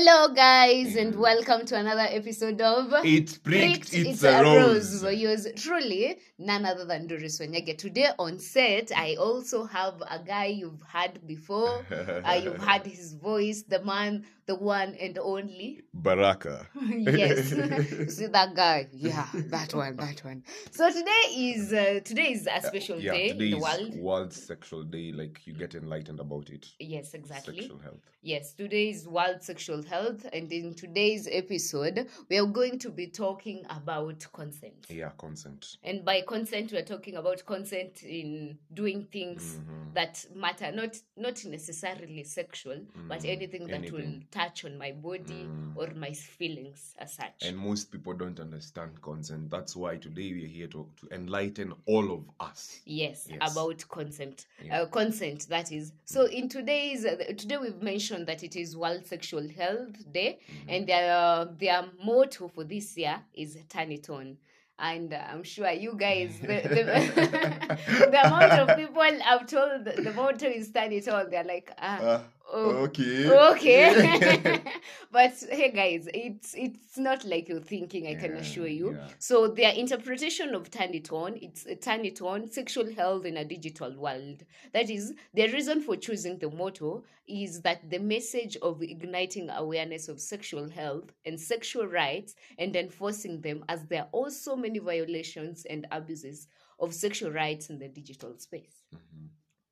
Hello, guys, and welcome to another episode of It's Pricked, it's, a rose. For yours truly, none other than Doris Wanyage. Today on set, I also have a guy you've had before. uh, you've had his voice, the man, the one and only. Baraka. yes, see that guy? Yeah, that one, that one. So today is uh, today is a special yeah, day today in the world. World Sexual Day. Like you get enlightened about it. Yes, exactly. Sexual health. Yes, today is World Sexual Health, and in today's episode, we are going to be talking about consent. Yeah, consent. And by consent, we're talking about consent in doing things Mhm. that matter, not not necessarily sexual, but Mm, anything that will touch on my body Mm. or my feelings as such. And most people don't understand consent. That's why today we're here to, to enlighten all of us. yes, Yes. about consent Yeah. uh, consent that is so in today's uh, today we've mentioned that it is world sexual health day Mm-hmm. and their their motto for this year is turn it on and uh, i'm sure you guys the, the, the amount of people i've told the, the motto is turn it on they're like ah, Uh, okay. okay but hey guys it's it's not like you're thinking i can assure you yeah. so their interpretation of turn it on it's uh, turn it on sexual health in a digital world that is the reason for choosing the motto is that the message of igniting awareness of sexual health and sexual rights and enforcing them as there are also many violations and abuses of sexual rights in the digital space Mhm.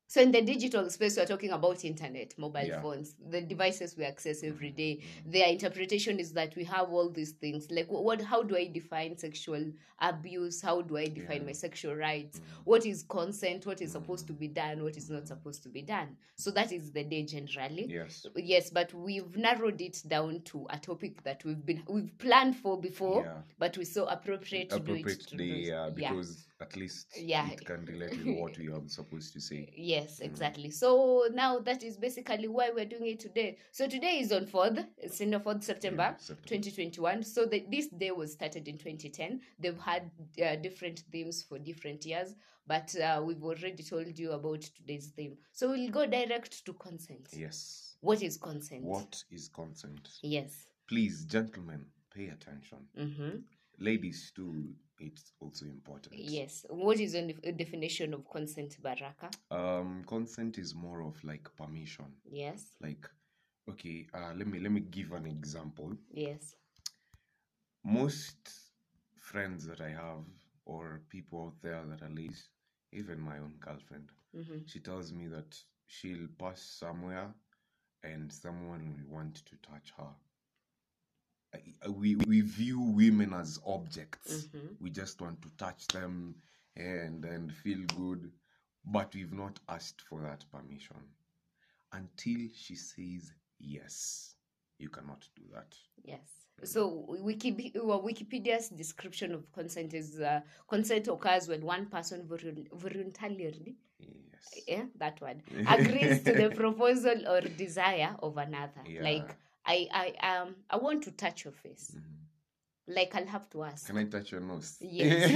So in the digital space, we're talking about internet, mobile Yeah. phones, the devices we access every day. Mhm. Their interpretation is that we have all these things. Like, what? How do I define sexual abuse? How do I define Yeah. my sexual rights? Mhm. What is consent? What is supposed to be done? What is not supposed to be done? So that is the day generally. Yes. Yes, but we've narrowed it down to a topic that we've been we've planned for before, Yeah. but we saw appropriate to do it today, do- yeah, because at least Yeah. it can relate with what we are supposed to say. Yes, Mm. exactly. So now that is basically why we're doing it today. So today is on 4th, it's in the 4th September. Yeah, September. 2021 so the, this day was started in 2010 they've had uh, different themes for different years but uh, we've already told you about today's theme so we'll go direct to consent Yes. what is consent What is consent? yes Please, gentlemen, pay attention. mm-hmm. Ladies, too, it's also important. yes what is the def- definition of consent baraka Um, consent is more of like permission. yes Like, okay, uh, let me let me give an example. yes Most friends that I have, or people out there that are ladies, even my own girlfriend, mm-hmm. she tells me that she'll pass somewhere, and someone will want to touch her. I- We we view women as objects. Mm-hmm. we just want to touch them and and feel good but we've not asked for that permission until she says yes you cannot do that Yes. So well, Wikipedia's description of consent is uh, consent occurs when one person voluntarily, yes yeah, that word, agrees to the proposal or desire of another. Yeah. Like I, I, um, I want to touch your face. Mhm. Like I'll have to ask. can i touch your nose Yes,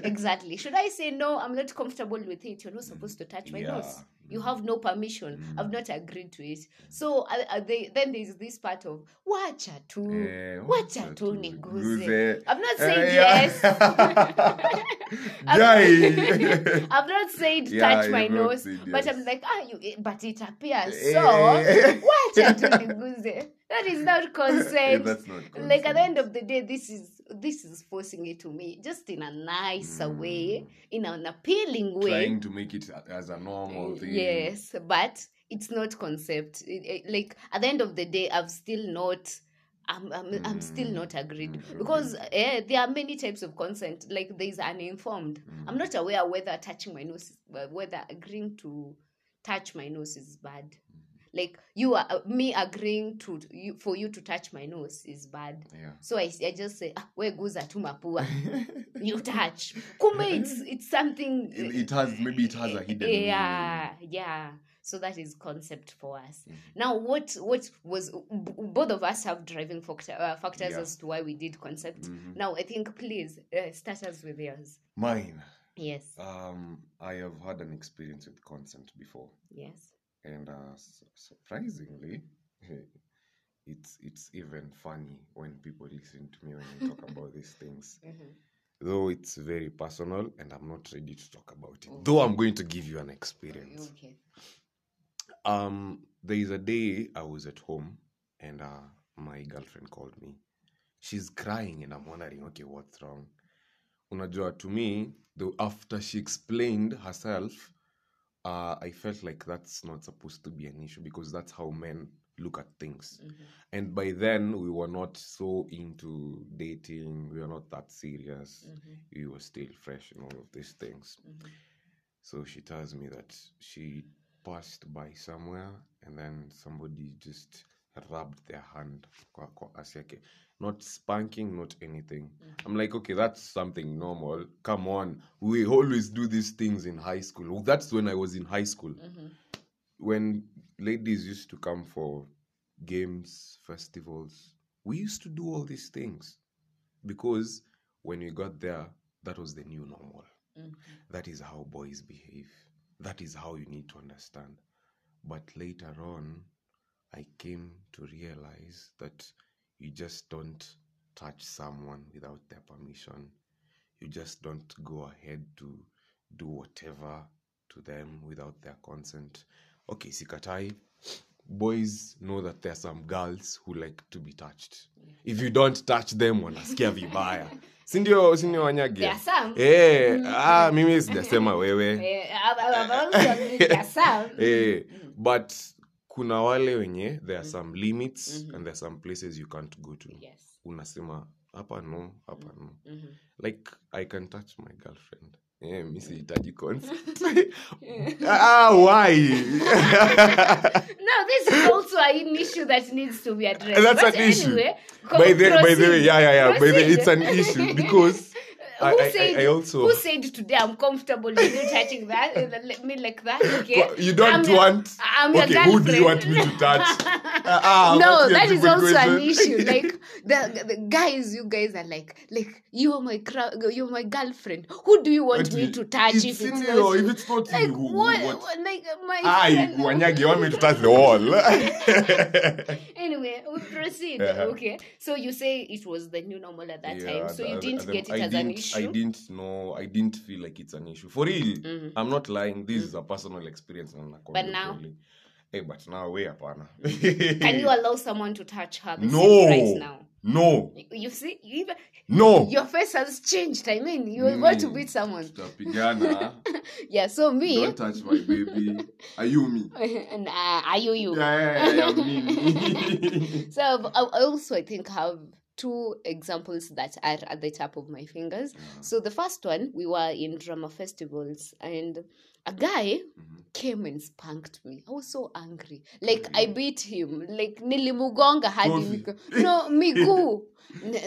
exactly. Should I say no? I'm not comfortable with it. You're not supposed to touch my Yeah. nose. You have no permission. Mm. I've not agreed to it. So uh, they, then there's this part of wacha tu. Eh, Wacha tu niguze. I've not Eh, said yeah. yes. Guy. I've not said Yeah, touch my nose, yes. but. I'm like, ah, you, but it appears Eh. so. Wacha tu niguze. That is not consent. consent. that's not like at the end of the day, this is this is forcing it to me, just in a nicer way, Mm. in an appealing way. trying to make it as a normal thing Yes, but it's not concept. It- it- like at the end of the day, I've still not. I'm, I'm, I'm still Mm, not agreed mm, because okay. eh, there are many types of consent. Like there's uninformed. I'm Mm. not aware whether touching my nose, whether agreeing to touch my nose is bad. Mm. Like you are uh, me agreeing to you for you to touch my nose is bad. yeah So I, I just say, ah, we guza tu mapua. you touch. Kumbe it's it's something. it, it has maybe it has a hidden meaning. Yeah, yeah. So that is concept for us. Mhm. Now, what what was b- both of us have driving factor, uh, factors Yeah. as to why we did concept. Mhm. Now, I think please uh, start us with yours. Mine. Yes. Um, I have had an experience with consent before, Yes. And uh, surprisingly, it's it's even funny when people listen to me when I talk about these things. Mhm. Though it's very personal and I'm not ready to talk about it. Though I'm going to give you an experience. Okay. Um, there is a day I was at home and uh, my girlfriend called me. She's crying and I'm wondering, okay, what's wrong? Unajua, to me, though after she explained herself, uh, I felt like that's not supposed to be an issue because that's how men look at things. Mhm. And by then, we were not so into dating, we were not that serious. Mhm. We were still fresh and all of these things. Mhm. So she tells me that she passed by somewhere and then somebody just rubbed their hand. Kwa- kwa asiake. Not spanking, not anything. I'm like, okay, that's something normal. Come on. We always do these things in high school. Well, That's when I was in high school. Mhm. When ladies used to come for games, festivals, we used to do all these things. Because when we got there, that was the new normal Mhm. that is how boys behave. That is how you need to understand. But later on, I came to realize that you just don't touch someone without their permission. You just don't go ahead to do whatever to them without their consent. Okay, sikatai. Boys know that there are some girls who like to be touched. If you don't touch them, wanasikia vibaya. Sindio, sindio wanyage? There are some. Eh, ah, mimi sijasema wewe Eh, agreed there are some. eh, Mm. but kuna wale wenye there are Mm. some limits Mhm. and there are some places you can't go to Yes. unasema hapa no hapa no Mhm. like i can touch my girlfriend Yeah, mi sihitaji ah, why No, this is also an issue that needs to be addressed. That's but an issue. by the by the way yeah yeah yeah by the it's an issue because I, who I, said, I, also who said today I'm comfortable with you touching that uh, me like that? Okay, you don't I'm your- want I'm your okay who do you want me to touch Ah, ah, no, that is also an issue. Like the, the guys, you guys are like, like you're my you're my girlfriend. Who do you want But me you- to touch it's if it's not you? if it's not Like you, who- what, what? what- Like my Aye. Wanyagi, you want me to touch the wall? Anyway, we proceed. Uh-huh. Okay, so you say it was the new normal at that Yeah, time, so the- you didn't the- get it I as an didn't- issue. I didn't know. I didn't feel like it's an issue. For real, Mhm. I'm not lying. This is a personal experience. and nakwambia But now? Hey, but now way hapana. Can you allow someone to touch her No. right now? No, You- You see, you even no. your face has changed. I mean, you were going to Mimi, beat someone. Yeah, so me Don't touch my baby. Are you me? and uh, are you you? Yeah, yeah, yeah, yeah, me. So I I also I think have two examples that are at the top of my fingers. So the first one, we were in drama festivals and a guy Mhm. came and spanked me. I was so angry. Like I beat him. Like nilimugonga hadi no miguu.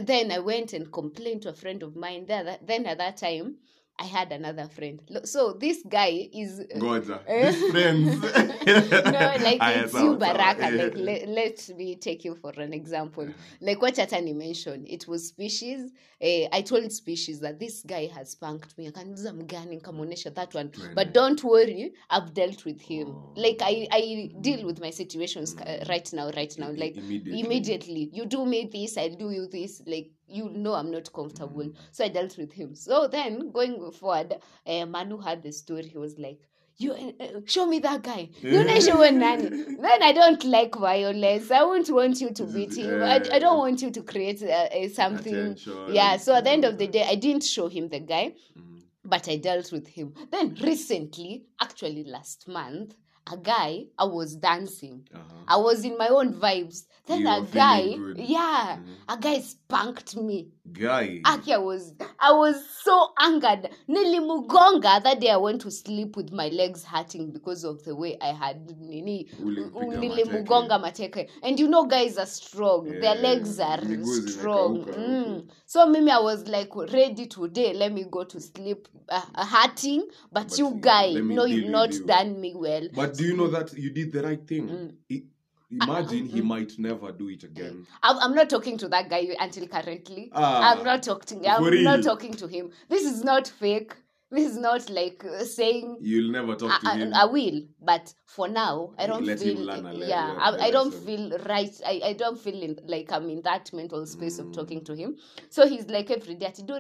Then I went and complained to a friend of mine. There, that, then at that time, I had another friend. So this guy is Ngoja. Eh? These friends. no, like Aya, it's you. Baraka. Eh. Like let, let me take you for an example. Like what Chatani mentioned, it was species. Uh, I told species that this guy has spanked me. I Akaniuliza mgani, nikamuonesha that one. But don't worry, I've dealt with him. Oh. Like I, I deal with my situations uh, right now, right now. Like immediately. immediately you do me this i do you this like you know i'm not comfortable. Mm. so i dealt with him. So then going forward uh, manu had the story. He was like you uh, show me that guy. You know show nani then i don't like violence. I won't want you to beat him. I, I don't want you to create uh, something. Attention. yeah so at the end of the day i didn't show him the guy Mhm. but I dealt with him. Then recently, actually last month, a guy I was dancing. Uh-huh. I was in my own vibes. Then You a guy, yeah, Mhm. a guy spanked me. Guy. Aki, I was, I was so angered. Nilimugonga. That day I went to sleep with my legs hurting because of the way I had nini. Ulimpiga Nilimugonga mateke. And you know, guys are strong. Their Yeah, legs are miguu strong. zimekauka Mm. So mimi, I was like ready today. Let me go to sleep, uh, uh, hurting. But, But you you- guy, let me no, deal you've with not you. done me well. But do you know that you did the right thing? Mm. I- imagine he mm. might never do it again. I'm, I'm not talking to that guy until currently. Ah, I'm not talking. I'm not talking to him. This is not fake. This is not like uh, saying You'll never talk I, to him. I, I will, but for now, I don't let him feel. learn a yeah, I, I don't feel right. I, I don't feel in, like I'm in that mental space of Mm. talking to him. So he's like every day, "Ati, do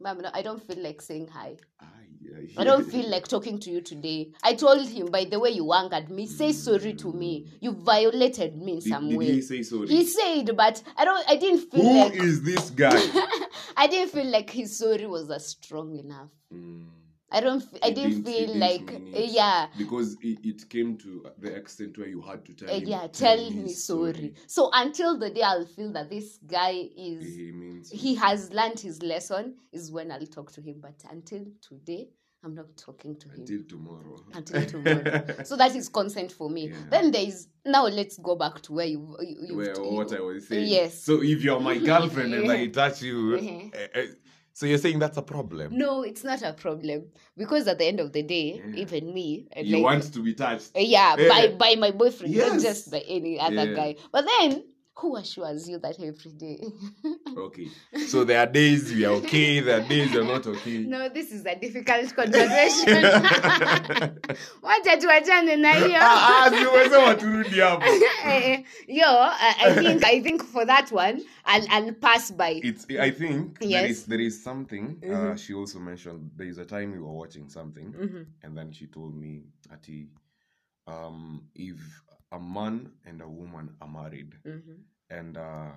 no, I don't feel like saying hi. Ay. I don't feel like talking to you today. I told him, by the way, you angered me. Say sorry to me. You violated me in Did, some did way. he say sorry? He said, but I don't. I didn't feel Who like. is this guy? I didn't feel like his sorry was as strong enough. Mm. I don't. f- I didn't didn't- feel like. uh, it. yeah. Because it, it came to the extent where you had to tell Uh, him. yeah, tell me sorry. So until the day I'll feel that this guy is He means he has learned his lesson is when I'll talk to him. But until today, I'm not talking to him until tomorrow. until tomorrow. so that is consent for me. Yeah. Then there is now. Let's go back to where you you, you, Where, you- what I was saying. Yes. So if you're my girlfriend and I touch you, Mhm. So you're saying that's a problem. No, it's not a problem because at the end of the day, Yeah. even me, you like, want to be touched. Yeah, Yeah. by by my boyfriend, not just by any other Yeah. guy. But then, who assures you that every day? Okay. So there are days we are okay, there are days you're not okay. no, this is a difficult conversation. Wacha tuachane na hiyo. Ah, ah, si umesema turudi hapo. Eh, Yo, I, think I think for that one, I'll I'll pass by. It's I think there Yes. is there is something uh, Mhm. she also mentioned there is a time we were watching something Mhm, and then she told me Ati um if a man and a woman are married mhm, and uh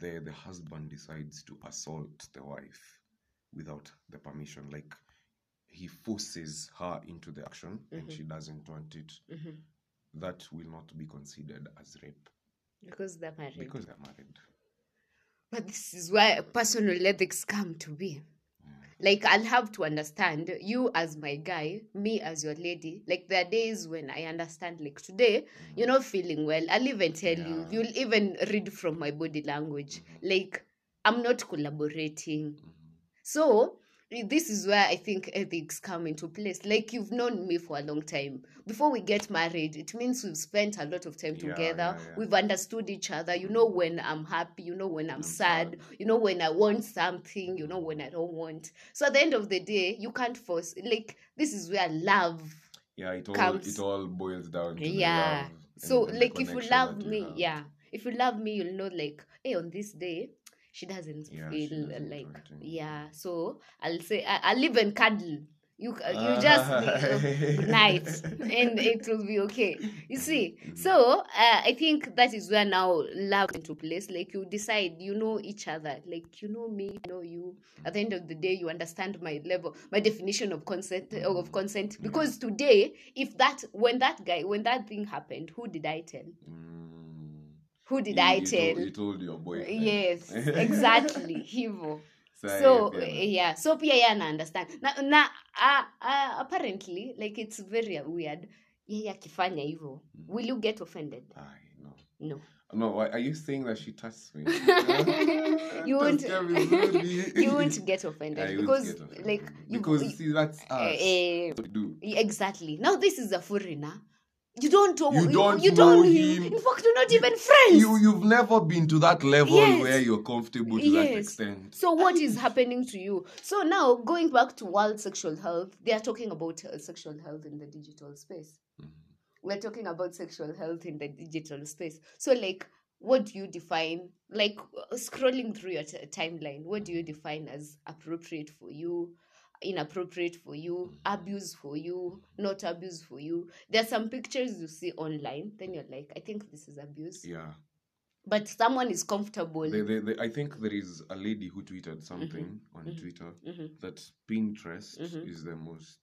the the husband decides to assault the wife without the permission like he forces her into the action and Mhm. she doesn't want it mhm. that will not be considered as rape Because they're married. because they're married but this is where personal ethics come to be. Like i'll have to understand you as my guy me as your lady. Like there are days when i understand like today you're not feeling well. I'll even tell you. Yeah. you'll even read from my body language. Like i'm not collaborating. Mhm. so this is where i think ethics come into place like you've known me for a long time before we get married it means we've spent a lot of time Yeah, together yeah, yeah. we've understood each other you know when i'm happy you know when i'm, I'm sad. sad. you know when i want something you know when i don't want so at the end of the day you can't force like this is where love yeah it all comes- it all boils down to yeah and- so and like if you love you me have. yeah if you love me you'll know like hey on this day she doesn't Yeah, she feel doesn't like yeah so i'll say I, i'll even cuddle. You c- you just uh, night and it will be okay. You see Mhm. so uh, i think that is where now love into place. Like you decide you know each other. Like you know me I know you. At the end of the day you understand my level my definition of consent of consent. Because today if that when that guy when that thing happened who did i tell? Mm. Who did he, i tell you told your boy yes exactly hivo so na- yeah so pia ye ana understand na, na uh, uh, apparently like it's very weird yeye akifanya hivyo Mhm. will you get offended I, no. no No, are you saying that she touched me? You won't- you won't get offended yeah, because get offended. like you, because you- see that's us. Uh, uh, do. exactly now this is a foreigner you don't know You don't you know don't him. in fact you're not even friends You you've never been to that level Yes. where you're comfortable to that Yes. extent. So what is happening to you? So now going back to world sexual health, they are talking about uh, sexual health in the digital space. Mhm. We're talking about sexual health in the digital space. So like what do you define like uh, scrolling through your t- timeline what do you define as appropriate for you inappropriate for you abuse for you not abuse for you there are some pictures you see online then you're like i think this is abuse Yeah. but someone is comfortable They, they, they, I think there is a lady who tweeted something on mhm. Twitter Mhm. that Pinterest is the most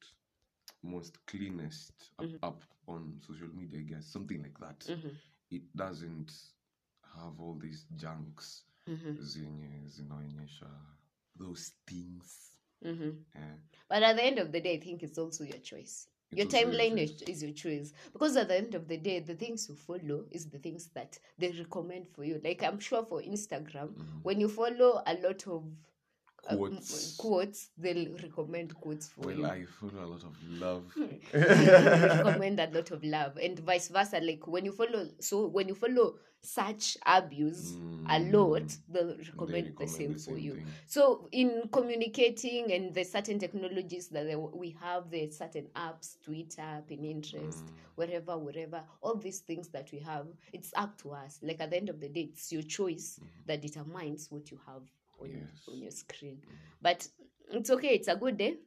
most cleanest up- up on social media, I guess. Something like that. It doesn't have all these junks Mhm. zenye zinaonyesha those things. Mhm. Eh, But at the end of the day, I think it's also your choice. your also your timeline is, your choice. Because at the end of the day, the things you follow is the things that they recommend for you. Like I'm sure for Instagram, Mhm. when you follow a lot of uh, Uh, mm, quotes. Mm, quotes they'll recommend quotes for Well, you I follow a lot of love. Hmm. recommend a lot of love and vice versa like when you follow so when you follow such abuse hmm. a lot Mm. they'll They recommend the same the for you thing. so in communicating and the certain technologies that they- we have the certain apps twitter pinterest Mm. wherever wherever all these things that we have it's up to us like at the end of the day it's your choice mm-hmm. that determines what you have on, Mm-hmm. Yes. on your screen but it's okay it's a good day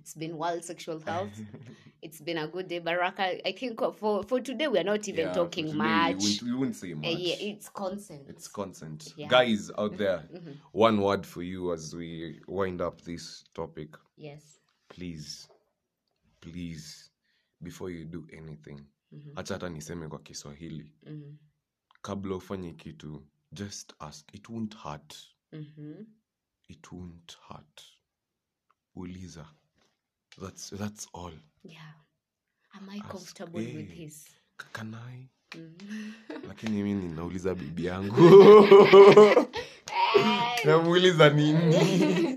it's been world sexual health it's been a good day baraka i think for for today we are not even Yeah, talking much We wouldn't, we wouldn't say Uh, yeah it's consent It's consent. Yeah. Guys out there, Mhm. one word for you as we wind up this topic. yes Please, please, before you do anything, Mhm. acha hata niseme kwa Kiswahili, Mhm. kabla ufanye kitu, just ask. It won't hurt. Mhm. It won't hurt. Uliza. That's that's all. yeah am i Ask, comfortable with eh. this Can I? Mhm. Lakini mimi ninauliza bibi yangu. Namuuliza nini?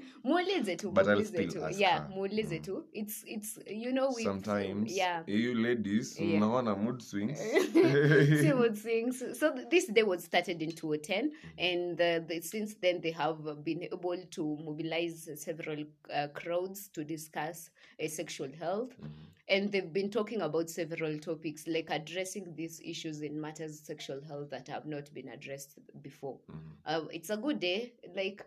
muulize tu But I'll still tu ask yeah her. muulize tu it's it's you know with Sometimes yeah you ladies Yeah. mnaona mood swings. See what things. So this day was started in 2010, Mm-hmm. and uh, the, since then they have been able to mobilize several uh, crowds to discuss uh, sexual health, Mhm. and they've been talking about several topics like addressing these issues in matters sexual health that have not been addressed before. Mhm. Uh, it's a good day, like.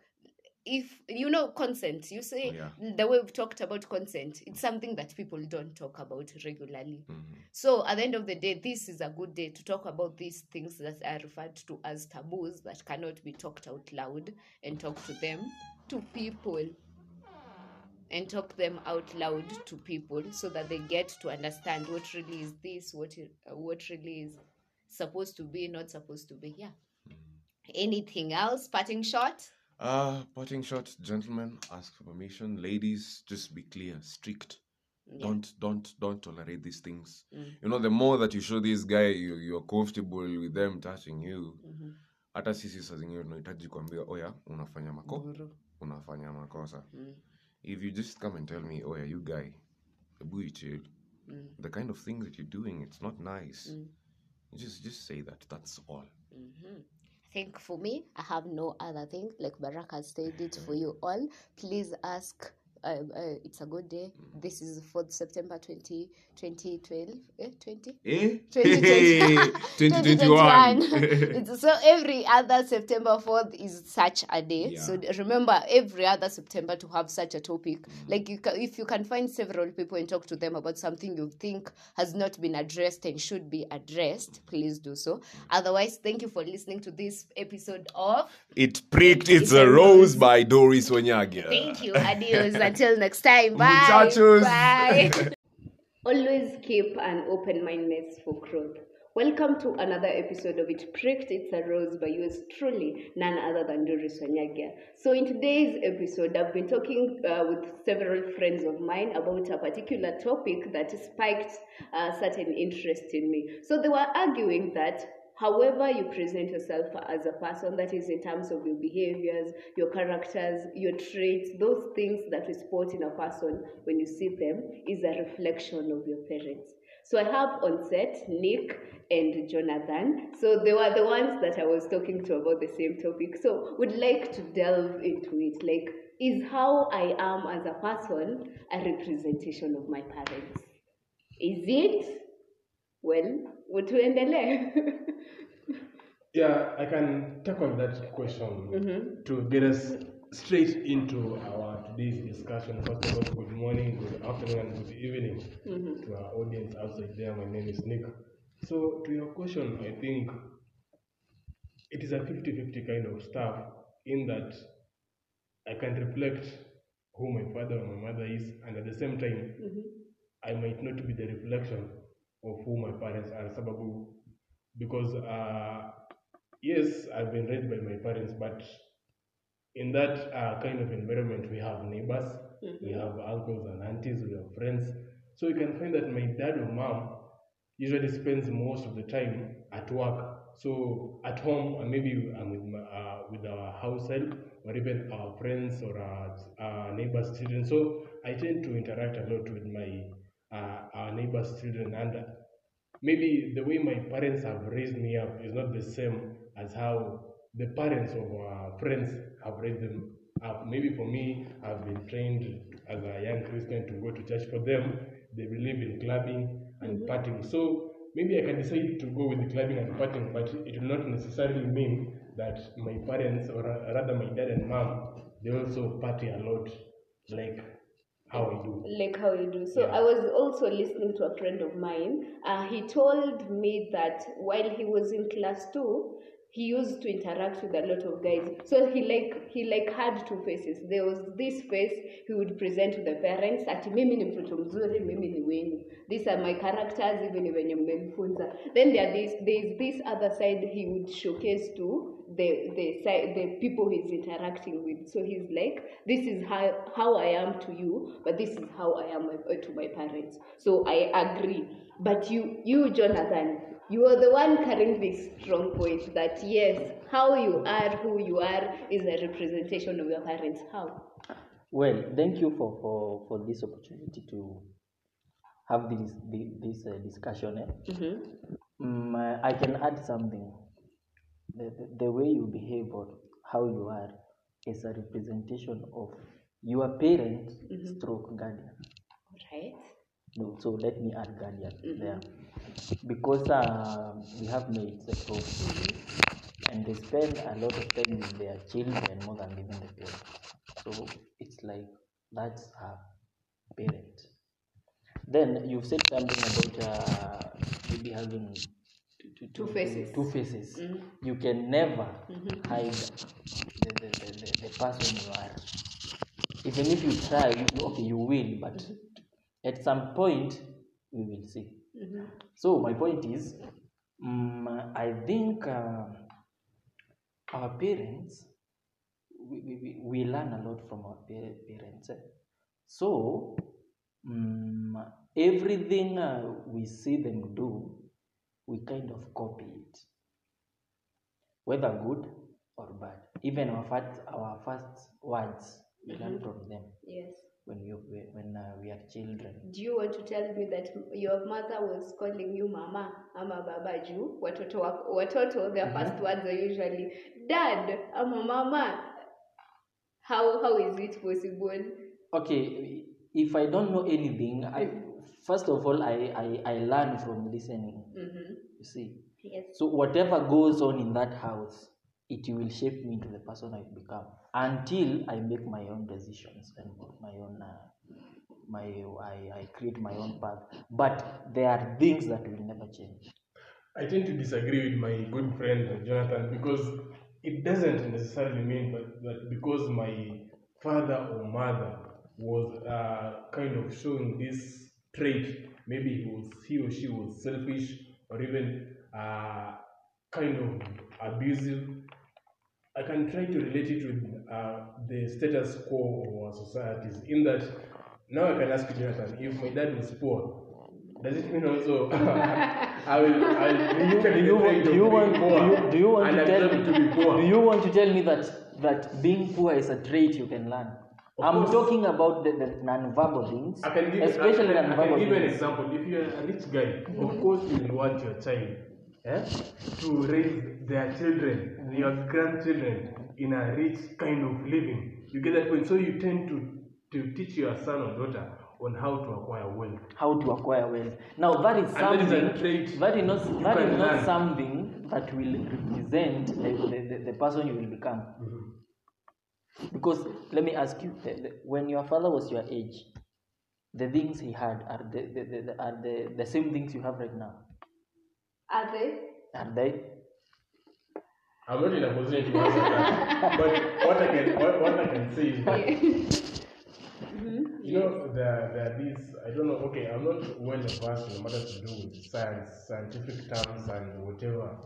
If you know consent, you say Yeah. the way we've talked about consent, it's something that people don't talk about regularly. Mhm. So at the end of the day, this is a good day to talk about these things that are referred to as taboos that cannot be talked out loud and talk to them to people and talk them out loud to people so that they get to understand what really is this, what it, uh, what really is supposed to be, not supposed to be. Yeah. Anything else? Parting shot? Uh, parting shot, gentlemen, ask for permission. Ladies, just be clear, strict. Yeah. Don't don't don't tolerate these things. Mm. You know, the more that you show this guy you, you're comfortable with them touching you, Mhm. hata sisi saa zingine tunahitaji kuambia oya unafanya mako unafanya makosa Mm. if you just come and tell me oya you guy hebu you chill Mm. the kind of things that you're doing it's not nice Mm. just just say that that's all Mhm. Think for me, I have no other thing. Like Baraka said it for mm-hmm. you all. Please ask. Uh, uh, it's a good day. This is 4th September 20, 2012. Eh, 20? eh 2020. 2021 it's, so every other September 4th is such a day. So remember every other September to have such a topic. Like you ca- if you can find several people and talk to them about something you think has not been addressed and should be addressed, please do so. Otherwise, thank you for listening to this episode of it pricked it's, It's a a rose rose. by doris wanyagia Thank you. Adios. Until next time. Bye. Muchachos. Bye. Always keep an open mindedness for growth. Welcome to another episode of It Pricked It's a Rose by yours truly, none other than Doris Wanyagia. So, in today's episode, I've been talking uh, with several friends of mine about a particular topic that spiked uh, certain interest in me. So, they were arguing that however you present yourself as a person that is in terms of your behaviors your characters your traits those things that we spot in a person when you see them is a reflection of your parents. So i have on set nick and jonathan. So they were the ones that i was talking to about the same topic. So would like to delve into it. Like is how i am as a person a representation of my parents? Is it? Well tuendelee Yeah, I can tackle that question mm-hmm. to get us straight into our today's discussion. First of all, good morning, good afternoon, and good evening mm-hmm. to our audience outside there. My name is Nick. So, to your question, I think it is a 50 50 kind of stuff in that I can reflect who my father or my mother is, and at the same time, mm-hmm. I might not be the reflection of who my parents are. Sababu, because uh, yes, I've been raised by my parents, but in that uh, kind of environment, we have neighbors, we have uncles and aunties, we have friends. So you can find that my dad or mom usually spends most of the time at work. So at home, maybe I'm with, my, uh, with our house help or even our friends or our, our neighbors' children. So I tend to interact a lot with my uh, our neighbors' children, and maybe the way my parents have raised me up is not the same as how the parents of our friends have raised them up. Maybe for me, I've been trained as a young Christian to go to church. For them, they believe in clubbing and mm-hmm. partying. So maybe I can decide to go with the clubbing and partying, but it will not necessarily mean that my parents, or rather my dad and mom, they also party a lot, like how I do. like how you do. So Yeah. I was also listening to a friend of mine. Uh, he told me that while he was in class two, he used to interact with a lot of guys. So he like he like had two faces. There was this face he would present to the parents ati mimi ni mtoto mzuri, mimi ni wenu. These are my characters even when mmenifunza. Then there is there is this other side he would showcase to the the side the people he's interacting with. So he's like, this is how how I am to you, but this is how I am uh, to my parents. So I agree. But you you Jonathan, you are the one carrying this strong point that yes, how you are, who you are, is a representation of your parents. How? Well, thank you for, for, for this opportunity to have this this, this uh, discussion. Eh? Mm-hmm. Mm, uh, I can add something. The, the, the way you behave or how you are is a representation of your parent stroke guardian. Right. No, so let me add guardian there. Because uh, we have mates at home and they spend a lot of time with their children more than even the parents. So it's like that's her parent. Then you've said something about uh, maybe having two, Two faces. Two faces. Mhm. You can never hide the, the, the, the, the person you are. Even if you try, you, okay, you will, but at some point we will see. Mm-hmm. So my point is, um, I think uh, our parents, we, we, we- learn a lot from our parents. eh. So um, everything uh, we see them do, we kind of copy it, whether good or bad. Even our first, our first words, we learn from them Yes. When we when uh, we are children. Do you want to tell me that your mother was calling you mama ama baba juu? Watoto wa- watoto their first words are usually dad ama mama. How how is it possible? Okay if i don't know anything i first of all i i, I learn from listening mm-hmm. you see. Yes. So whatever goes on in that house it will shape me into the person i become until i make my own decisions and my own uh, my I, I create my own path but there are things that will never change I tend to disagree with my good friend uh, Jonathan because it doesn't necessarily mean that, that because my father or mother was uh, kind of showing this trait, maybe he was he or she was selfish or even uh, kind of abusive. I can try to relate it with uh, the status quo of our societies. In that, now I can ask you, Jonathan, if my dad was poor, does it mean also I will I will do you, want, do you want do you, do you want to tell it to be poor? do you want to tell me that that being poor is a trait you can learn Of i'm course. talking about the, the non-verbal things I can give especially I can, I non-verbal can give an example. If you're a rich guy, of course you will want your child eh, to raise their children, your grandchildren in a rich kind of living. You get that point. So you tend to to teach your son or daughter on how to acquire wealth. how to acquire wealth now that is And that is, that is not that not learn. something that will represent the, the, the, the person you will become because let me ask you the, the, when your father was your age the things he had are the, the, the, the are the, the same things you have right now are they are they I'm not in a position to answer that. but what I can what, what I can say is that You know, there, there are these, I don't know, okay, I'm not well versed in matters to do with science, scientific terms and whatever,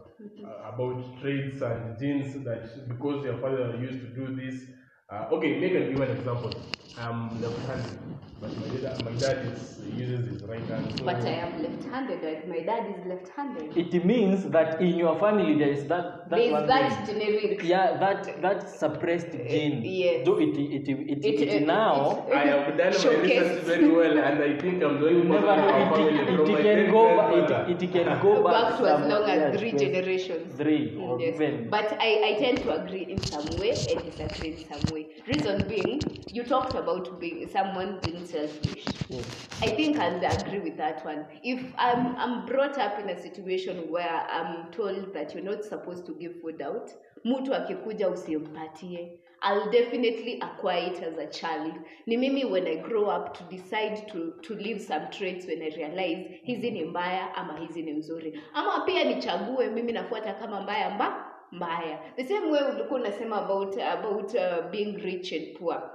uh, about traits and genes that because your father used to do this. Uh, okay, make an give an example. Um, I'm left-handed, but my dad, my dad is, uses his right hand. So But I am left-handed, and my dad is left-handed. It means that in your family there is that that There is one that thing. genetic. Yeah, that that suppressed uh, gene. yes. Though it it it, it, It- it, it- now. I have done my research very well, and I think I'm the only You never person in our know. family It, from it, my can go back. It, it can go back, back to as long as three to- generations. Three or Yes. even. But I, I tend to agree in some way and disagree in some way. Reason being, you talked about being someone being selfish. Yeah. I think I'll agree with that one. If I'm I'm brought up in a situation where I'm told that you're not supposed to give food out, mtu akikuja usimpatie. I'll definitely acquire it as a child. Ni mimi when I grow up to decide to, to leave some traits when I realize hizi ni mbaya ama hizi ni mzuri. Ama pia nichague mimi nafuata kama mbaya mba mbaya. The same way ulikuwa unasema about about uh, being rich and poor.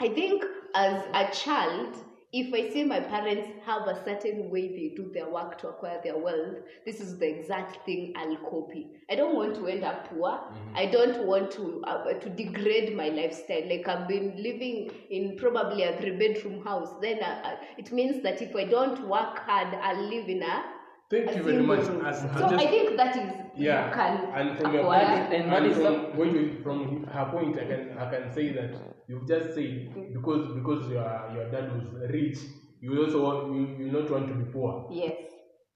I think as a child, if I see my parents have a certain way they do their work to acquire their wealth, this is the exact thing I'll copy. I don't want to end up poor. I don't want to uh, to degrade my lifestyle. Like I've been living in probably a three bedroom house. Then uh, uh, it means that if I don't work hard, I'll live in a Thank a you very much. As- so just- I think that is Yeah, you can and from acquire. That is- and and from, some- wait, wait, from her point, I can I can say that you've just said because because your your dad was rich, you also want you, you not want to be poor. yes.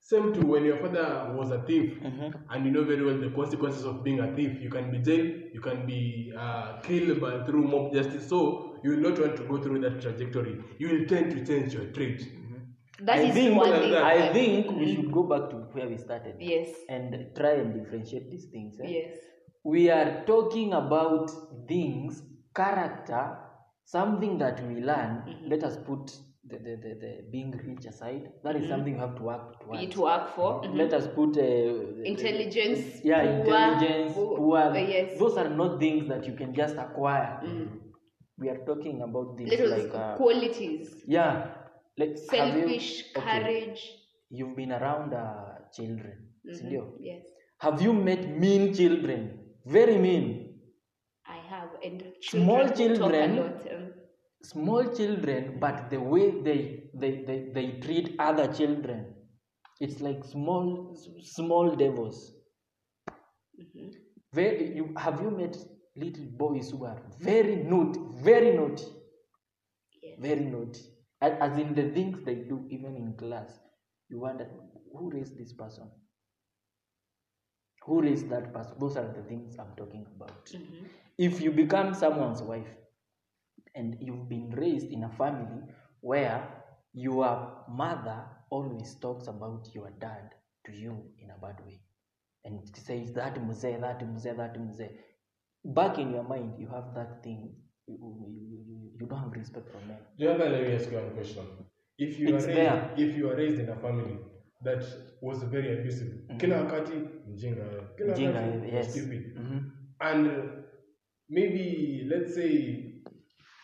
Same to when your father was a thief, and you know very well the consequences of being a thief. You can be jailed, you can be uh, killed by through mob justice. So you will not want to go through that trajectory. You will tend to change your trait. That I is think, one thing. I think we should go back to where we started Yes. and try and differentiate these things. eh? Yes. We are talking about things, character, something that we learn. Mm-hmm. Let us put the, the, the, the being rich aside. That is something you have to work towards. It work for. Mhm. Let us put uh, Intelligence. yeah, poor, intelligence, poor- poor. uh, yes. Those are not things that you can just acquire. Mm. We are talking about things Little like uh, qualities. yeah, like have you- Selfish, okay, courage. You've been around uh, children, Mhm. Yes. Have you met mean children? Very mean. And Small children talk a lot, um, Small children, but the way they they, they, they treat other children, it's like small small devils. mhm. Very, you have you met little boys who are very naughty, very naughty, Yes. very naughty, as, in the things they do, even in class. You wonder who raised this person. Who raised that person? Those are the things I'm talking about. Mhm. If you become someone's wife and you've been raised in a family where your mother always talks about your dad to you in a bad way and says that mzee that mzee that mzee back in your mind you have that thing you, you, you, you don't have respect for men Jonathan, let me ask you one question. If you It's are raised, there. if you are raised in a family that was very abusive, kila wakati mjinga, kila wakati yes. stupid, Mhm. and maybe let's say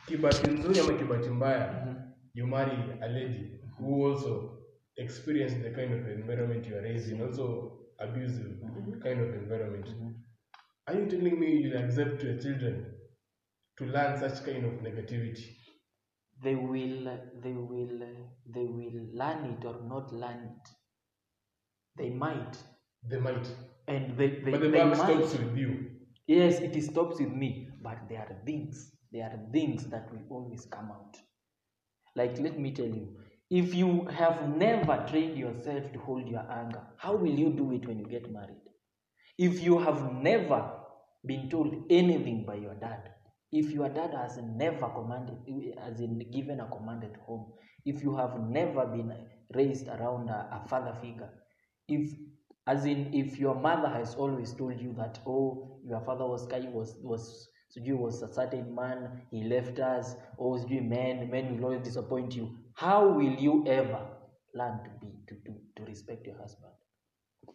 kibati nzuri ama kibati mbaya, you marry a lady who also experienced the kind of environment you are raised in, also abusive mm-hmm. kind of environment. Mm-hmm. Are you telling me you'll accept your children to learn such kind of negativity? they will they will they will learn it or not learn it they might They might. and they, they, but the they might. stops with you. Yes, it stops with me, but there are things, there are things that will always come out. Like, let me tell you, if you have never trained yourself to hold your anger, how will you do it when you get married? If you have never been told anything by your dad, if your dad has never commanded, as in given a command at home, if you have never been raised around a, a father figure, if as in if your mother has always told you that oh your father was kind was was sijui was a certain man he left us oh sijui men men will always disappoint you how will you ever learn to be to, to, to respect your husband?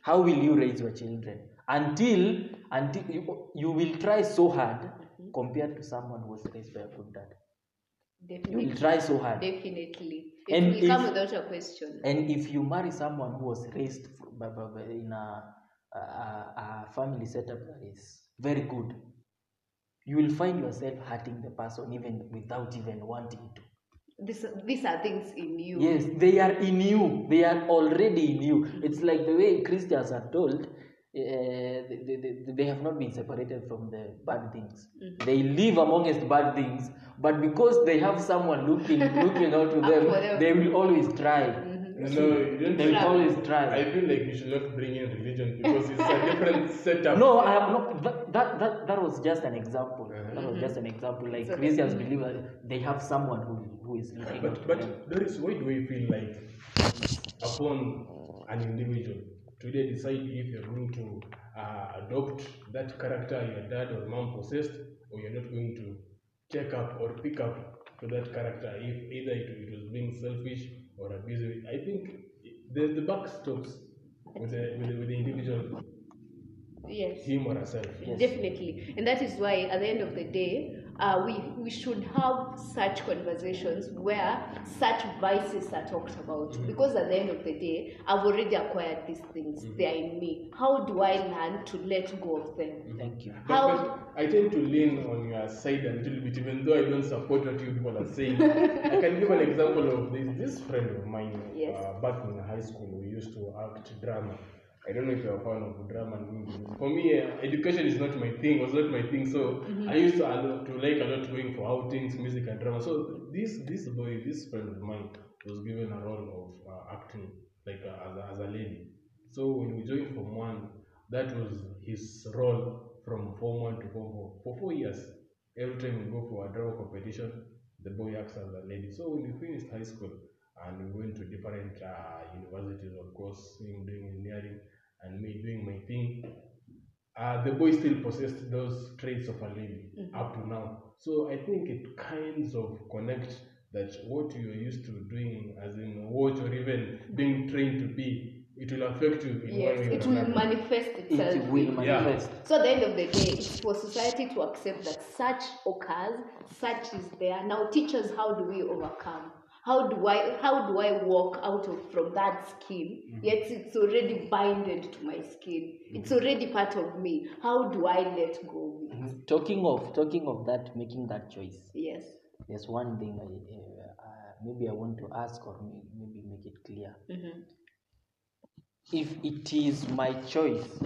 How will you raise your children? Until until you, you will try so hard mm-hmm. compared to someone who was raised by a good dad you Definitely. will try so hard Definitely. It And will come if- without a question. and if you marry someone who was raised in a, a a family setup that is very good, you will find yourself hurting the person even without even wanting to. This, these are things in you. Yes, they are in you. They are already in you. It's like the way Christians are told. Uh, they, they, they have not been separated from the bad things. They live amongst bad things, but because they have someone looking looking out to them, them. they will always try. No, you don't They will Try. always try. I feel like you should not bring in religion because it's a different setup. No, I have not. That, that, that, that was just an example. Uh-huh. That was just an example. Like So Christians believe that they have someone who, who is looking out But to them. but Doris, why do we feel like upon an individual to they decide if you're going to uh, adopt that character your dad or mom possessed, or you're not going to check up or pick up to that character if either it, it was being selfish or abusive. I think the the buck stops with the with the, with the individual, Yes. him or herself. Yes. Definitely. And that is why at the end of the day, uh, we, we should have such conversations where such vices are talked about. Because at the end of the day, I've already acquired these things. They are in me. How do I learn to let go of them? Thank you. But, How but I tend to lean on your side a little bit, even though I don't support what you people are saying. I can give an example of this. This friend of mine, Yes. uh, back in high school, we used to act drama. I don't know if you're a fan of drama. and movies. For me, uh, education is not my thing. Was not my thing. So I used to, lot- to like a lot going for outings, music, and drama. So this this boy, this friend of mine, was given a role of uh, acting, like uh, as, a, as a lady. So when we joined Form 1, that was his role from Form 1 to Form 4. For four years, every time we go for a drama competition, the boy acts as a lady. So when we finished high school and we went to different uh, universities, of course, him doing engineering and me doing my thing, uh, the boy still possessed those traits of a lady up to now. So I think it kinds of connects that what you're used to doing as in what or even being trained to be, it will affect you in Yes, one way it will another. manifest itself. It will Yeah. manifest. So at the end of the day, it's for society to accept that such occurs, such is there. Now teach us how do we overcome? How do I how do I walk out of from that skin? Yet it's already binded to my skin. It's already part of me. How do I let go of it? Talking of talking of that, making that choice. Yes. There's one thing I, uh, uh, maybe I want to ask or may- maybe make it clear. Mhm. If it is my choice,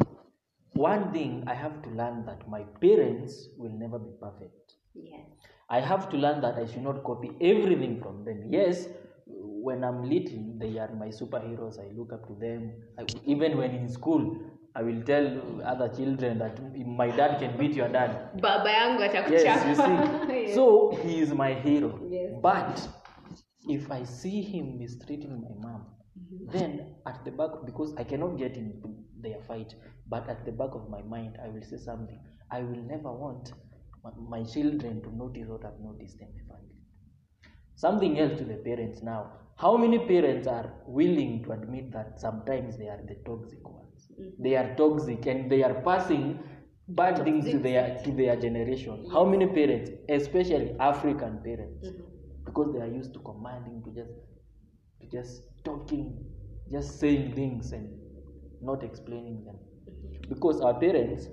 one thing I have to learn that my parents will never be perfect. Yes. I have to learn that I should not copy everything from them. Yes, when I'm little, they are my superheroes. I look up to them. I, even when in school, I will tell other children that my dad can beat your dad. Baba yangu Yes, you see. Yes. So he is my hero. Yes. But if I see him mistreating my mom, mm-hmm. then at the back, because I cannot get into their fight, but at the back of my mind, I will say something. I will never want my, children to notice what I've noticed in my family. Something else to the parents now. How many parents are willing to admit that sometimes they are the toxic ones? Mm-hmm. They are toxic and they are passing bad things to their to their generation. How many parents, especially African parents, mm-hmm. because they are used to commanding, to just to just talking, just saying things and not explaining them. Mm-hmm. Because our parents,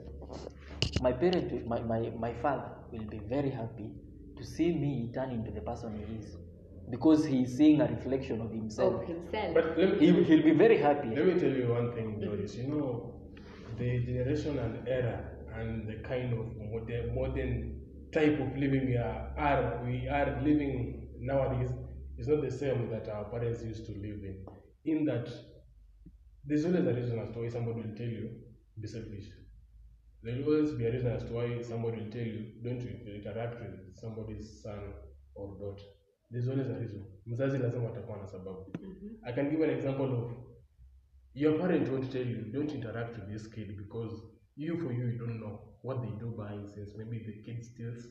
my parent, my, my, my father will be very happy to see me turn into the person he is. Because he is seeing a reflection of himself. Of himself. But me, He, he'll be very happy. let me tell you one thing, Doris. You know, the generation and era and the kind of modern, modern type of living we are, are we are living nowadays is not the same that our parents used to live in. In that, there's always a reason as to why somebody will tell you be selfish. There will always be a reason as to why somebody will tell you don't interact with somebody's son or daughter. There's always a reason. Mzazi lazima atakuwa na sababu. I can give an example of your parent won't tell you don't interact with this kid because you for you you don't know what they do behind scenes. Maybe the kid steals,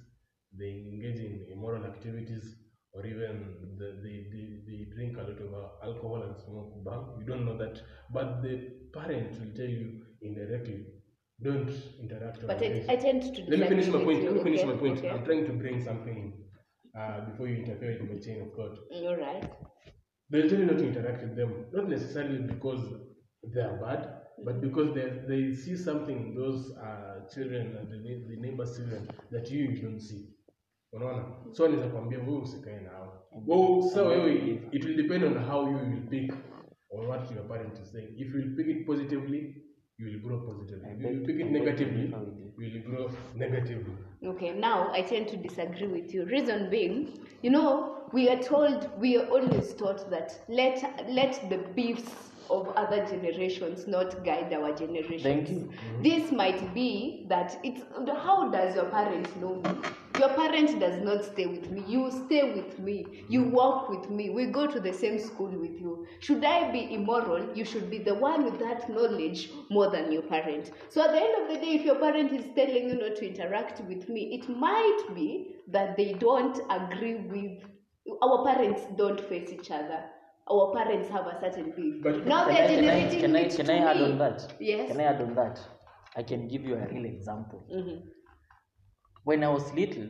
they engage in immoral activities, or even the, they, they, they drink a lot of uh, alcohol and smoke bang. You don't know that. But the parent will tell you indirectly, don't interact But I. I tend to Let me finish my point. Let me finish okay? my point. Okay. I'm trying to bring something in uh, before you interfere with my chain of thought. All right. They'll tell you not to interact with them, not necessarily because they are bad, but because they, they see something in those uh, children and the, neigh- the neighbors children that you, you don't see unaona so anaweza kwambia wewe usikae nao well, so wewe it will depend on how you will pick on what your parent is saying if you will pick it positively you will grow positively if you will pick it negatively you will grow negatively Okay, now I tend to disagree with you. Reason being, you know, we are told, we are always taught that let let the beefs of other generations not guide our generations. Thank you. This might be that it's how does your parents know me? Your parent does not stay with me. You stay with me. You walk with me. We go to the same school with you. Should I be immoral? You should be the one with that knowledge more than your parent. So at the end of the day, if your parent is telling you not to interact with me, it might be that they don't agree with our parents don't face each other. Our parents have a certain beef. But- now Can they're I, can I, can I, can I add me. on that? Yes. Can I add on that? I can give you a real example. Mhm. When I was little,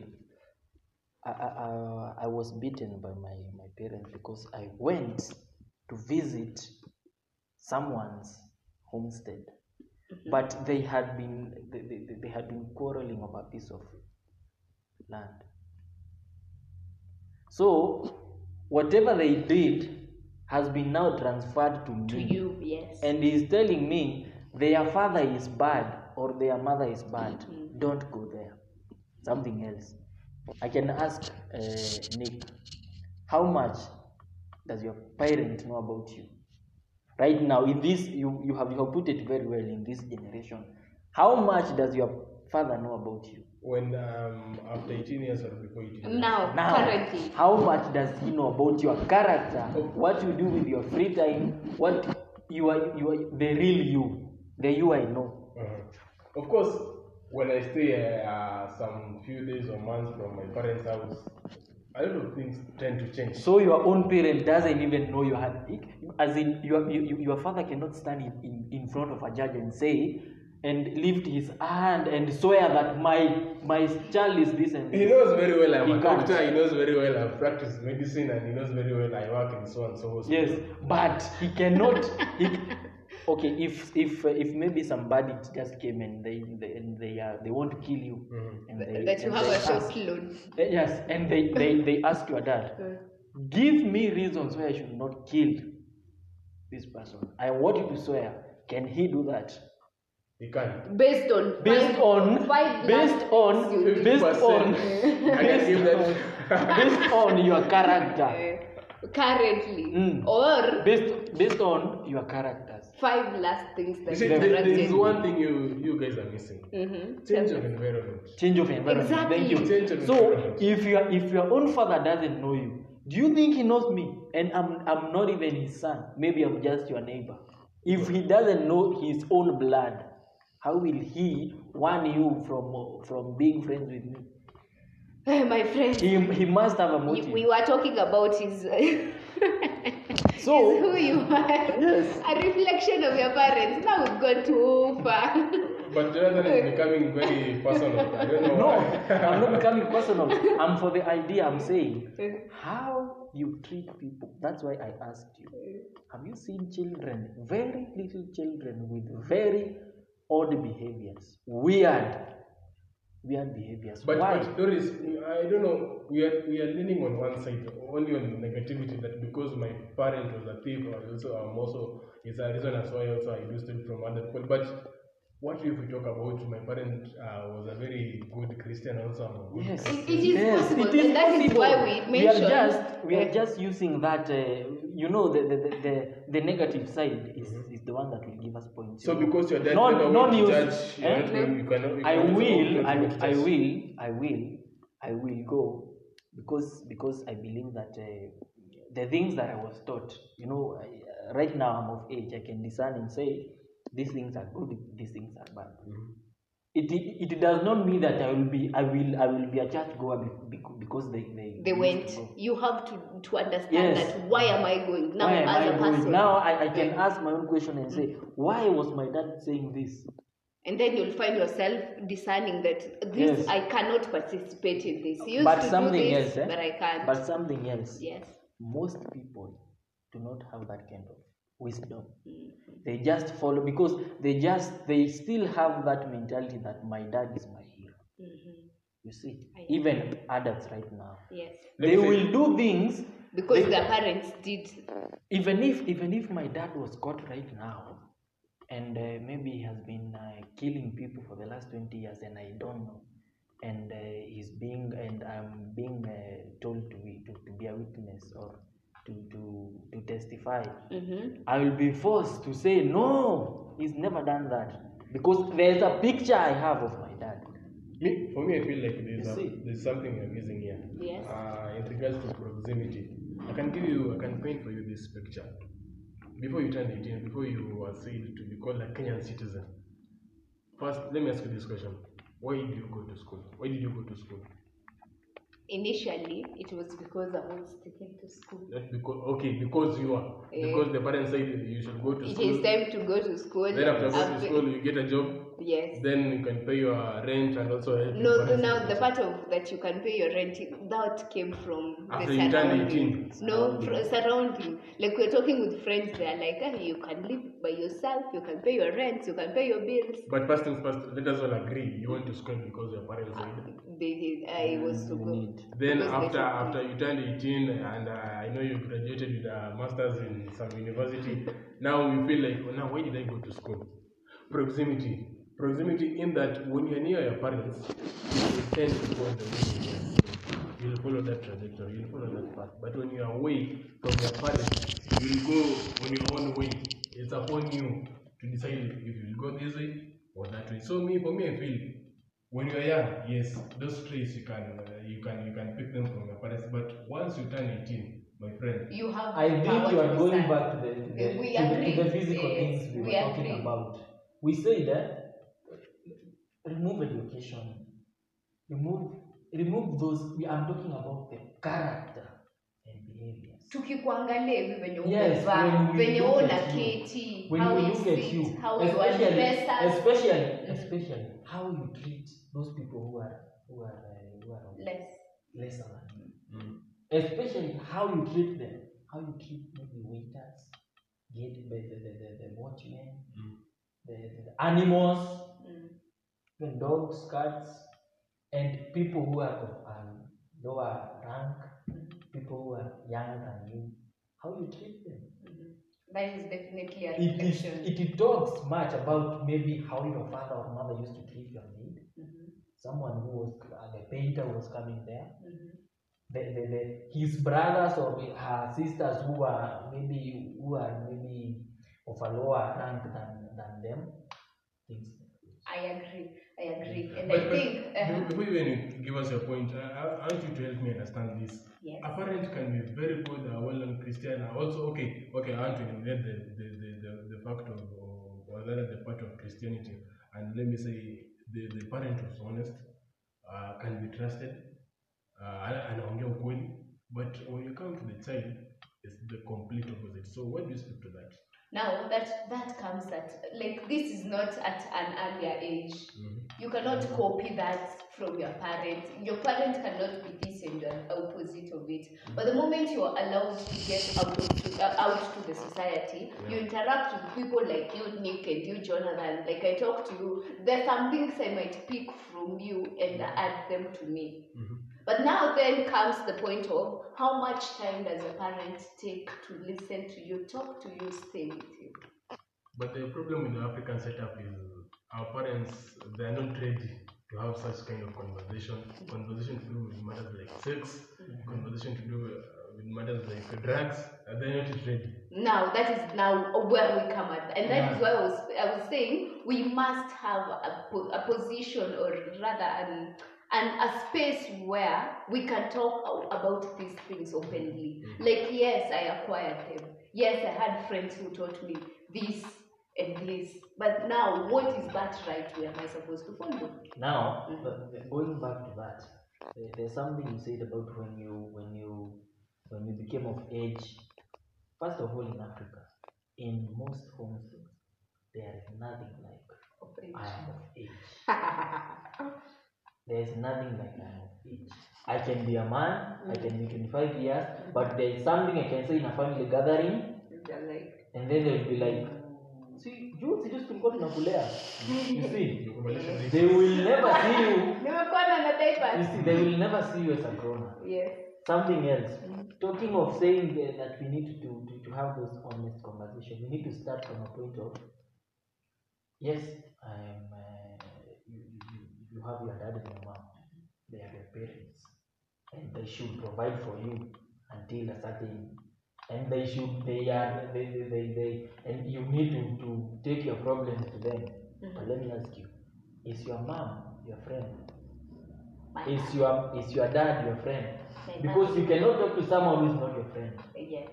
I, I, I, was beaten by my, my parents because I went to visit someone's homestead. But they had been they, they, they had been quarreling over a piece of land. So whatever they did has been now transferred to me. To you, yes. And he's telling me their father is bad or their mother is bad. Mm-hmm. Don't go there. Something else. I can ask uh, Nick, how much does your parent know about you? Right now, in this, you, you have you have put it very well in this generation. How much does your father know about you? when um, after 18 years or before 18 years now, Now, currently. how much does he know about your character? What you do with your free time? What you are, you are the real you, the you I know. Uh-huh. Of course, when I stay uh, some few days or months from my parents' house, a lot of things tend to change. So your own parent doesn't even know you had, as in your you, your father cannot stand in, in, in front of a judge and say and lift his hand and swear that my my child is this and He knows very well I'm He a can't. he knows very well I've practiced medicine, and he knows very well I work in so and so hospital. Yes, but he cannot. He, okay, if if uh, if maybe somebody just came and they they and they uh, they want to kill you, Mhm. and they, that you and have they a short loan. Yes, and they, they, they ask your dad, give me reasons why I should not kill this person. I want you to swear. Can he do that? He can't. Based on Based five- on five based on things you based on I can give that. based on your character. Currently Mm. or Based based on your characters. Five last things that You see, there, there is one thing you you guys are missing. Mhm. Change of environment. Change of environment. Exactly. Thank you. Change of So environment. if your if your own father doesn't know you, do you think he knows me? And I'm I'm not even his son. Maybe I'm just your neighbor. If he doesn't know his own blood, how will he warn you from from being friends with me? Eh, my friend He, he must have a motive. we were talking about his So- is who you are Yes. a reflection of your parents now we've gone too far But Jonathan is becoming very personal. I don't know no, why. I'm not becoming personal. I'm for the idea. I'm saying uh-huh. how you treat people. That's why I asked you. Uh-huh. Have you seen children, very little children with very odd behaviors, weird, weird behaviors? But, why? but Doris, I don't know. We are we are leaning on one side, only on negativity. That because my parent was a thief, I also I'm also is a reason as why also I do steal from other people. But what if we talk about my parent uh, was a very good Christian, also I'm a good Yes, It- it is yes, possible, it is and that is possible. why we mentioned. We are just we are just using that. Uh, you know, the the, the the the negative side is, is the one that will give us points. So because your dad non never non went to use. church, you eh? don't know- you cannot- you I will, I, I will, I will, I will go because because I believe that uh, the things that I was taught, you know, I, uh, right now I'm of age, I can discern and say these things are good, these things are bad. It, it, it does not mean that I will be I will I will be a church goer be- be- because they they, they went you have to to understand Yes. that why am i going now Why am as I a going? person Now I, I can ask my own question and say, why was my dad saying this? and then you'll find yourself discerning that this Yes. i cannot participate in this you but something this else, eh? but i can't But something else. yes Most people do not have that kind of wisdom. They just follow because they just they still have that mentality that my dad is my hero. Mhm. You see, even adults right now, Yes. They me say- will do things Because they- their parents did. even if even if my dad was caught right now and uh, maybe he has been uh, killing people for the last 20 years and i don't know and uh, he's being and i'm being uh, told to be to, to be a witness or to to to testify Mm-hmm. i will be forced to say no he's never done that because there's a picture i have of my dad Me, for me, I feel like there's, a, there's something you're missing here. Yes. Uh, in regards to proximity, I can give you, I can paint for you this picture. Before you turned 18, before you were said to be called a Kenyan citizen, first, let me ask you this question. Why did you go to school? Why did you go to school? Initially, it was because I was taken to school. Not because, okay, because you are. Eh. Because the parents said you should go to It school. It is time to go to school. Then after going to school, you get a job. Yes. Then you can pay your rent and also help No, the, now the part of that you can pay your rent that came from After the you turned surrounding. 18. No, fr- surrounding. Like we're talking with friends, they're like, ah, you can live by yourself, you can pay your rent, you can pay your bills. But first things first, let us all agree you went to school because your parents said. They did. I was so good. Then after after you turned 18 and uh, I know you graduated with a master's in some university, now you feel like, oh, now why did I go to school? Proximity. Proximity in that when you're near your parents, you tend to go the way You'll follow that trajectory, you'll follow that path. But when you're away from your parents, you'll go on your own way. It's upon you to decide if you'll go this way or that way. So me, for me, I feel when you're young, yes, those traits you can uh, you can you can pick them from your parents. But once you turn 18, my friend, You have I the think you are going back to the, the, We to, the, to the physical Yes, things we were talking about. We say that remove education, remove remove those. We are talking about the character and behaviors. tukikuangalia hivi venye Yes, umevaa when we venye look una at you, keti When how we you look at you, how you especially, address us especially, especially how you treat those people who are who are uh, who are less lesser than you. Especially how you treat them, how you treat maybe waiters, get the the, the, the, the watchmen, Mm. the, the, the animals, mm. Even dogs, cats, and people who are of um, lower rank, people who are younger than you, how you treat them. Mhm. that is definitely a It reflection it talks much about maybe how your father or mother used to treat your maid. Mhm, Someone who was uh, the painter was coming there. mhm. the, the, the, his brothers or her sisters who are maybe who are maybe of a lower rank than, than them things. I agree. I agree. And but, I but think uh, before you even give us your point, I, I want you to help me understand this. yes. A parent can be very good, uh, well-known Christian. uh, Also, okay, okay, I want to eliminate the the, the, the, the fact of or rather the part of Christianity, and let me say the, the parent was honest, uh, can be trusted, uh, ana- anaongea ukweli. But when you come to the child, it's the complete opposite. So, what do you speak to that? Now that that comes at like this is not at an earlier age. Mm-hmm. You cannot copy that from your parent. Your parent cannot be this and the opposite of it. Mm-hmm. But the moment you are allowed to get out to, uh, out to the society, you interact with people like you, Nick, and you, Jonathan. Like I talk to you, there's some things I might pick from you and add them to me. Mm-hmm. But now then comes the point of how much time does a parent take to listen to you, talk to you, stay with you. But the problem with the African setup is our parents they are not ready to have such kind of conversation. Conversation to do with matters like sex, conversation to do uh, with matters like drugs. They're not ready. Now that is now where we come at, and that is why I was I was saying we must have a, po- a position or rather an and a space where we can talk about these things openly. Mm-hmm. Like yes, I acquired them. Yes, I had friends who taught me this and this. But now, what is that right way am I supposed to follow? Now, mm-hmm. the- going back to that, there's something you said about when you when you when you became of age. First of all, in Africa, in most homes, there is nothing like I am of age. There is nothing like I am of age. I can be a man, I can be 25 years, but there is something I can say in a family gathering. They're like and then they'll be like see juzi just tulikuwa tunakulea you see they will never see you you see they will never see you as a grown up Yes. something else talking of saying uh, that we need to, to, to have those honest conversations we need to start from a point of yes i'm uh, you, you, have your dad and your mom they are your parents and they should provide for you until a certain and they should they are they they, they, they and you need to, to take your problems to them. Mm-hmm. But let me ask you is your mom your friend? My is your is your dad your friend? My because you cannot talk to someone who is not your friend. Yes.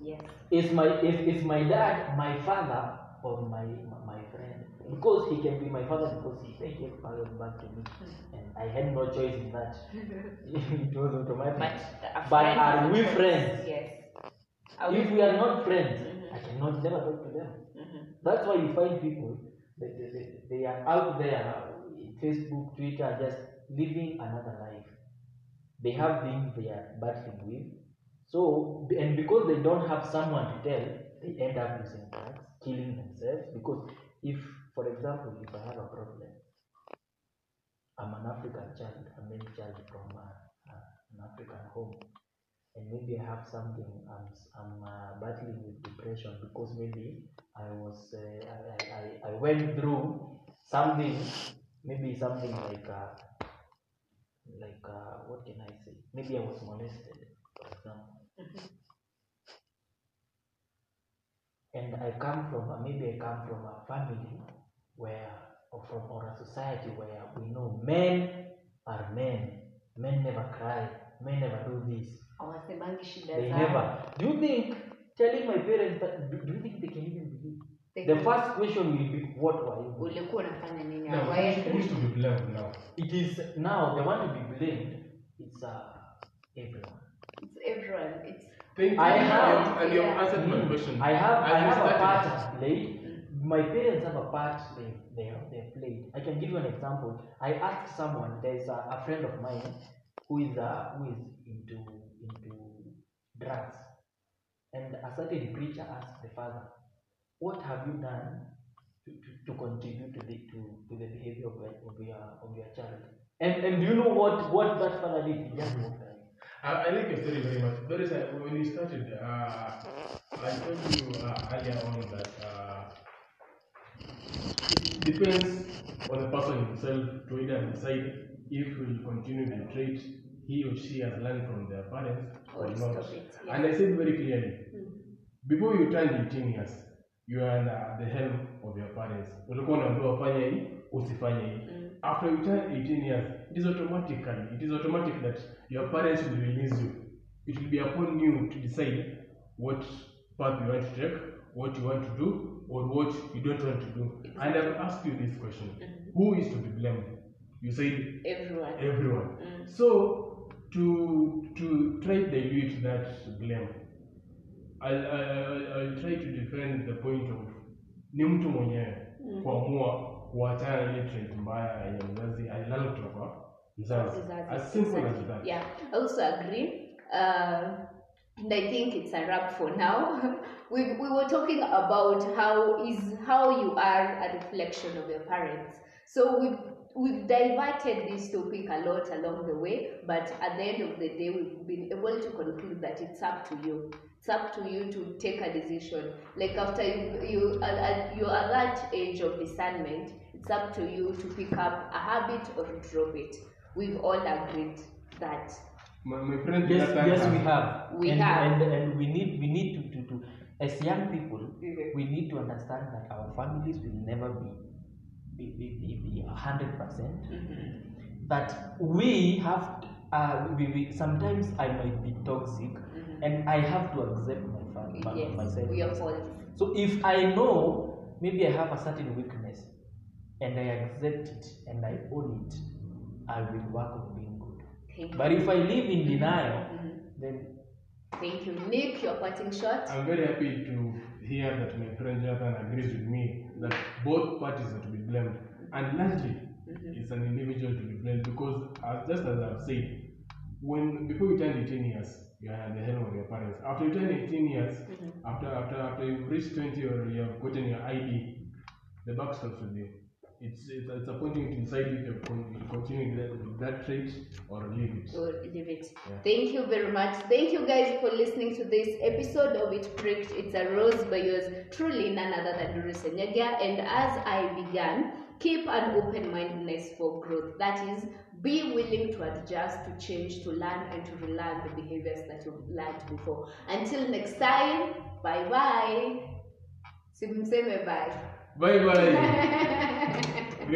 Yes. is my is, is my dad my father or my my friend because he can be my father because he he gave father back to me and i had no choice in that it was automatic But, But are we friends? Yes. Are if we are not friends Mhm. i cannot never talk to them Mhm. that's why you find people that they, they, they are out there in facebook twitter just living another life they have things they are battling with so and because they don't have someone to tell they end up using drugs killing themselves because if for example if i have a problem i'm an african child a male child from uh, uh, an african home and maybe I have something I'm, I'm uh, battling with depression because maybe I was uh, I, I, I- went through something maybe something like uh, like uh, what can I say? Maybe I was molested for example. And I come from a, maybe I come from a family where or from or a society where we know men are men men never cry men never do this hawasemangi shida they zao. never. Do you think telling my parents that? Do, do you think they can even believe? They The can- first question will be, "What were you?" doing?" ulikuwa unafanya nini Now, Hawae- who is to be blamed now? It is now the one to be blamed. It's uh, everyone. it's everyone it's Thank you. I have- and you have answered my question. I have As I we have a started. part to play. My parents have a part they they they played. I can give you an example. I asked someone. There's a, a friend of mine who is uh, who is into into drugs, and a certain preacher asked the father, "What have you done to, to, to contribute to the to, to the behavior of, your- of your of your child?" And and do you know what what that father did? He just walked away. I, I like your story very much. Very sad. When you started, uh, I told you uh, earlier on that uh, depends on the person himself to either decide if he will continue the trait he or she has learned from their parents or oh, Or not. yeah. And I said very clearly, hmm. before you turn 18 years, you are under the helm of your parents. Ulikuwa unaambiwa fanya hii, usifanye hii. Hmm. After you turn 18 years, it is automatically, it is automatic that your parents will release you. It will be upon you to decide what path you want to take, what you want to do, or what you don't want to do. And I've asked you this question: mm-hmm. Who is to be blamed? You said everyone everyone. Mm. So to to try to dilute that blame, I'll, I'll, I'll try to defend the point of ni mtu mwenyewe mm-hmm. kuamua kuachana na ile trait mbaya yenye mzazi alilala kutoka. Mzazi, As simple as that. Yeah, I also agree. Uh, and I think it's a wrap for now. we, we were talking about how is how you are a reflection of your parents. So we've we've diverted this topic a lot along the way, but at the end of the day, we've been able to conclude that it's up to you. It's up to you to take a decision. Like after you you are at, you are that age of discernment, it's up to you to pick up a habit or drop it. We've all agreed that My, my friend Yes, Jonathan yes, has- we have. We and, have. and and we need we need to, to, to as young people Mhm. we need to understand that our families will never be be be, be, be a hundred percent. That we have to, uh, we, we sometimes I might be toxic and I have to accept my family yes, myself. we are faults. So if I know maybe I have a certain weakness and I accept it and I own it, I will work on being good. Thank you. But if I live in denial, mm-hmm. then Thank you. Nick, your parting shot. I'm very happy to hear that my friend Jonathan agrees with me that both parties are to be blamed. And largely, mm-hmm. it's an individual to be blamed because, as, just as I've said, when before you turn 18 years, you are at the helm of your parents. After you turn 18 years, mm-hmm. after after after you've reached 20 or you have gotten your ID, the buck stops with you. It's it's, it's a point you to decide if you con- you continue with that, with that trait or leave it. or leave it. Yeah. Thank you very much. Thank you guys for listening to this episode of It Pricked. It's a rose by yours truly, none other than Doris Enyagia. And as I began, keep an open mindedness for growth. That is, be willing to adjust, to change, to learn, and to relearn the behaviors that you've learned before. Until next time, bye bye. Simseme bye. वही बड़े